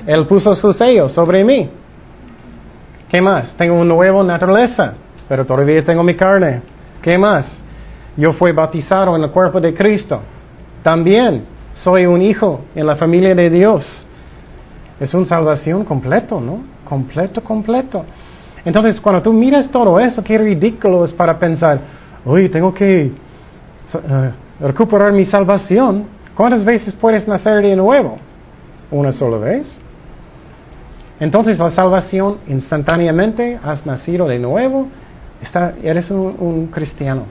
Él puso su sello sobre mí. ¿Qué más? Tengo una nueva naturaleza, pero todavía tengo mi carne. ¿Qué más? Yo fui bautizado en el cuerpo de Cristo. También soy un hijo en la familia de Dios. Es una salvación completo, ¿no? Completo, completo. Entonces, cuando tú miras todo eso, qué ridículo es para pensar, uy, tengo que eh, recuperar mi salvación. ¿Cuántas veces puedes nacer de nuevo? ¿Una sola vez? Entonces la salvación instantáneamente, has nacido de nuevo, eres un, cristiano.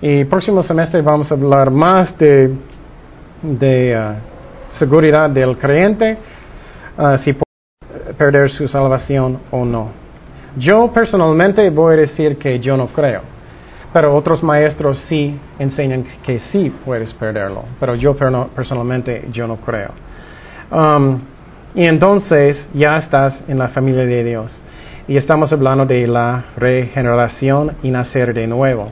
Y próximo semestre vamos a hablar más de, de uh, seguridad del creyente, uh, si puede perder su salvación o no. Yo personalmente voy a decir que yo no creo, pero otros maestros sí enseñan que sí puedes perderlo, pero yo personalmente yo no creo. Um, y entonces ya estás en la familia de Dios. Y estamos hablando de la regeneración y nacer de nuevo.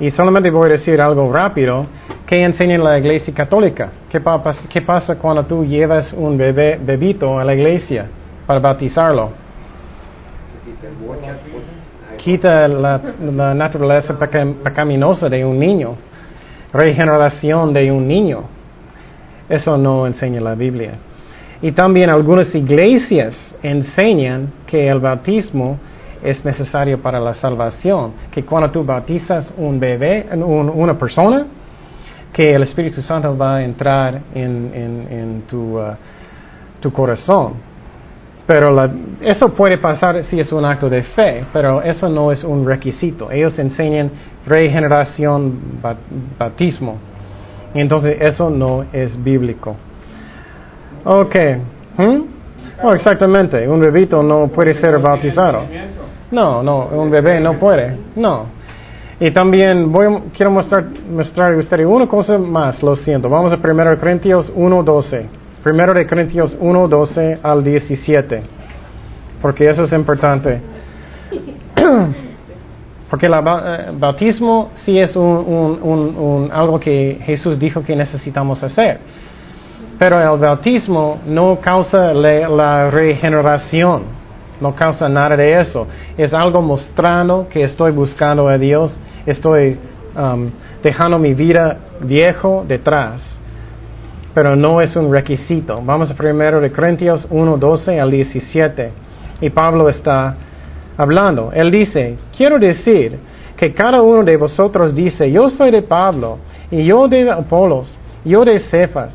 Y solamente voy a decir algo rápido. ¿Qué enseña la iglesia católica? ¿Qué, pasa cuando tú llevas un bebé, bebito a la iglesia para bautizarlo? Quita la, la naturaleza pecaminosa de un niño. Regeneración de un niño. Eso no enseña la Biblia. Y también algunas iglesias enseñan que el bautismo es necesario para la salvación, que cuando tú bautizas un bebé, una persona, que el Espíritu Santo va a entrar en, tu, uh, tu, corazón. Pero eso puede pasar si es un acto de fe, pero eso no es un requisito. Ellos enseñan regeneración, bautismo. Entonces eso no es bíblico. Ok. ¿Mm? Oh, exactamente. Un bebito no puede ser bautizado. No, no, un bebé no puede. No. Y también voy, quiero mostrar, mostrar a ustedes una cosa más, lo siento. Vamos a 1 Corintios 1.12. 1 de Corintios 1.12 al 17. Porque eso es importante. *coughs* Porque el eh, bautismo sí es un, algo que Jesús dijo que necesitamos hacer. Pero el bautismo no causa la regeneración, no causa nada de eso. Es algo mostrando que estoy buscando a Dios, estoy um, dejando mi vida viejo detrás. Pero no es un requisito. Vamos a primero de Corintios 1, 12 al 17. Y Pablo está hablando. Él dice, quiero decir que cada uno de vosotros dice, yo soy de Pablo, y yo de Apolos, yo de Cefas,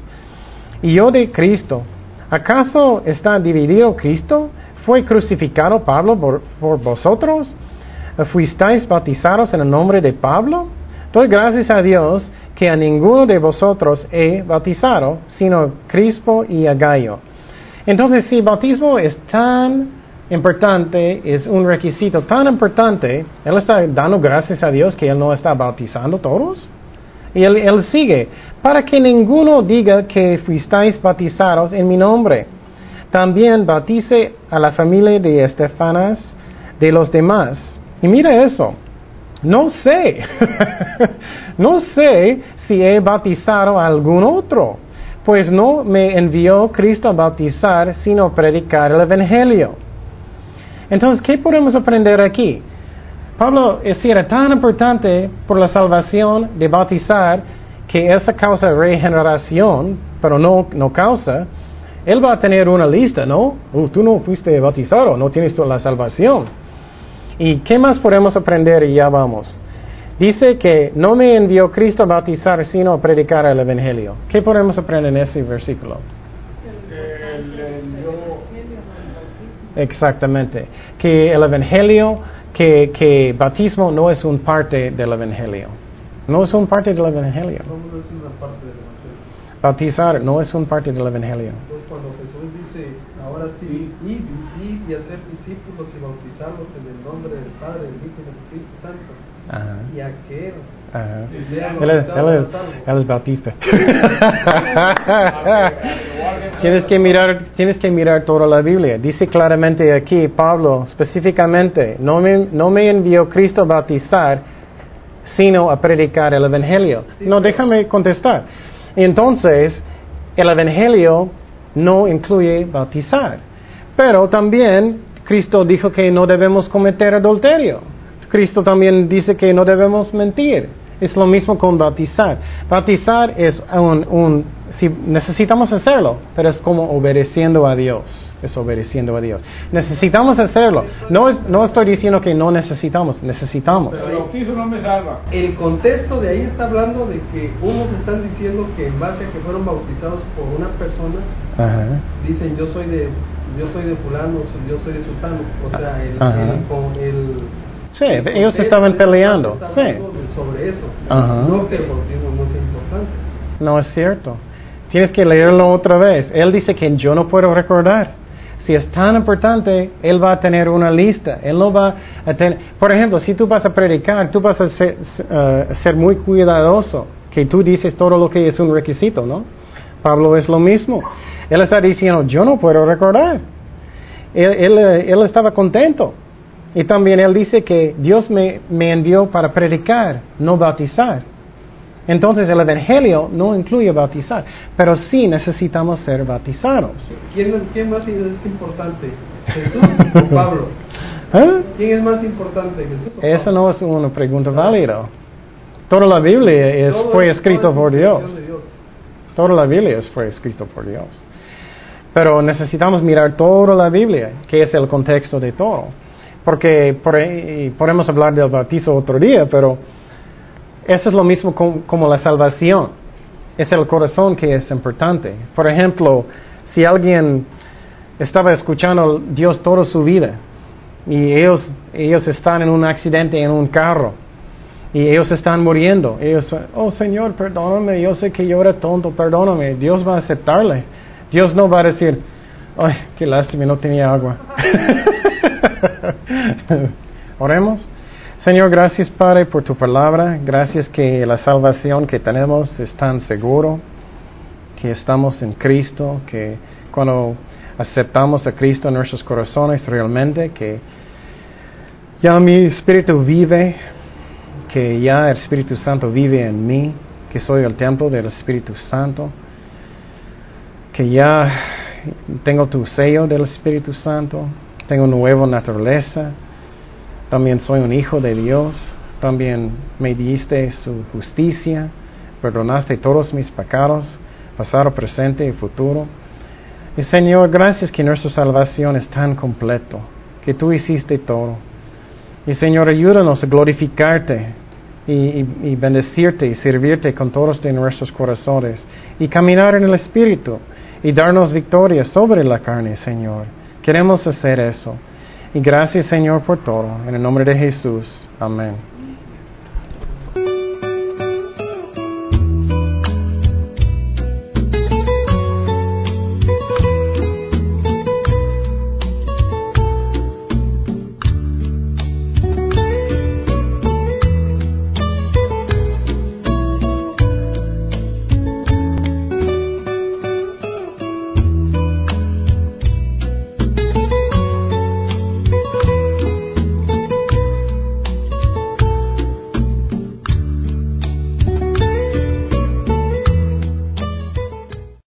y yo de Cristo. ¿Acaso está dividido Cristo? ¿Fue crucificado Pablo por, vosotros? ¿Fuisteis bautizados en el nombre de Pablo? Doy gracias a Dios que a ninguno de vosotros he bautizado, sino Crispo y a Gallo. Entonces, si bautismo es tan importante, es un requisito tan importante, Él está dando gracias a Dios que Él no está bautizando todos. Y él, sigue, para que ninguno diga que fuisteis bautizados en mi nombre. También bautice a la familia de Estefanas de los demás. Y mira eso, no sé, *laughs* no sé si he bautizado a algún otro, pues no me envió Cristo a bautizar, sino a predicar el Evangelio. Entonces, ¿qué podemos aprender aquí? Pablo es si era tan importante por la salvación de bautizar que esa causa regeneración, pero no, no causa, él va a tener una lista, ¿no? Uh, tú no fuiste bautizado, no tienes la salvación. ¿Y qué más podemos aprender y ya vamos? Dice que no me envió Cristo a bautizar, sino a predicar el Evangelio. ¿Qué podemos aprender en ese versículo? El- el- yo- Exactamente. Que el Evangelio, que, que bautismo no es un parte del Evangelio. No es un parte del Evangelio. No, no es una parte del Evangelio. Bautizar no es un parte del Evangelio. Entonces cuando Jesús dice, ahora sí, id, id y hacer discípulos y bautizarlos en el nombre del Padre, del Hijo y del Espíritu Santo, Ajá. y aquel Ajá. sea Él es, él es- él es bautista. *laughs* *laughs* tienes, que mirar, tienes que mirar toda la Biblia. Dice claramente aquí, Pablo, específicamente, no me, no me envió Cristo a bautizar, sino a predicar el Evangelio. No, déjame contestar. Entonces, el Evangelio no incluye bautizar. Pero también Cristo dijo que no debemos cometer adulterio. Cristo también dice que no debemos mentir. Es lo mismo con bautizar. Bautizar es un, un si necesitamos hacerlo, pero es como obedeciendo a Dios. Es obedeciendo a Dios. Necesitamos hacerlo. No, es- no estoy diciendo que no necesitamos, necesitamos. el bautizo no me salva. El contexto de ahí está hablando de que unos están diciendo que en base a que fueron bautizados por una persona, Ajá. dicen yo soy de yo soy de fulano, yo soy de sultano, o sea, el, el, con el Sí, el ellos estaban peleando, sí. sobre eso, Ajá. no que el bautismo no es importante. No es cierto. Tienes que leerlo otra vez. Él dice que yo no puedo recordar. Si es tan importante, Él va a tener una lista. Él no va a tener... Por ejemplo, si tú vas a predicar, tú vas a ser, eh, ser muy cuidadoso, que tú dices todo lo que es un requisito, ¿no? Pablo es lo mismo. Él está diciendo, yo no puedo recordar. Él, él, él estaba contento. Y también él dice que Dios me, me envió para predicar, no bautizar. Entonces el Evangelio no incluye bautizar, pero sí necesitamos ser bautizados. ¿Quién, quién más es importante? ¿Jesús o *laughs* Pablo? ¿Eh? ¿Quién es más importante, Jesús o Pablo? Eso no es una pregunta válida. Toda la Biblia es, Todo fue es- escrito por Dios. Toda la Biblia es- fue escrito por Dios. Pero necesitamos mirar toda la Biblia, que es el contexto de todo. Porque por podemos hablar del bautizo otro día, pero eso es lo mismo com- como la salvación. Es el corazón que es importante. Por ejemplo, si alguien estaba escuchando a Dios toda su vida y ellos, ellos están en un accidente en un carro y ellos están muriendo. Ellos, oh Señor, perdóname, yo sé que yo era tonto, perdóname. Dios va a aceptarle. Dios no va a decir, ay, qué lástima, no tenía agua. *laughs* Oremos. Señor, gracias Padre por tu palabra. Gracias que la salvación que tenemos es tan seguro, que estamos en Cristo, que cuando aceptamos a Cristo en nuestros corazones realmente, que ya mi espíritu vive, que ya el Espíritu Santo vive en mí, que soy el templo del Espíritu Santo, que ya tengo tu sello del Espíritu Santo, tengo nueva naturaleza, también soy un hijo de Dios, también me diste su justicia, perdonaste todos mis pecados, pasado, presente y futuro. Y Señor, gracias que nuestra salvación es tan completo, que tú hiciste todo. Y Señor, ayúdanos a glorificarte y, y- bendecirte y servirte con todos nuestros corazones y caminar en el Espíritu y darnos victoria sobre la carne, Señor. Queremos hacer eso. Y gracias, Señor, por todo. En el nombre de Jesús. Amén.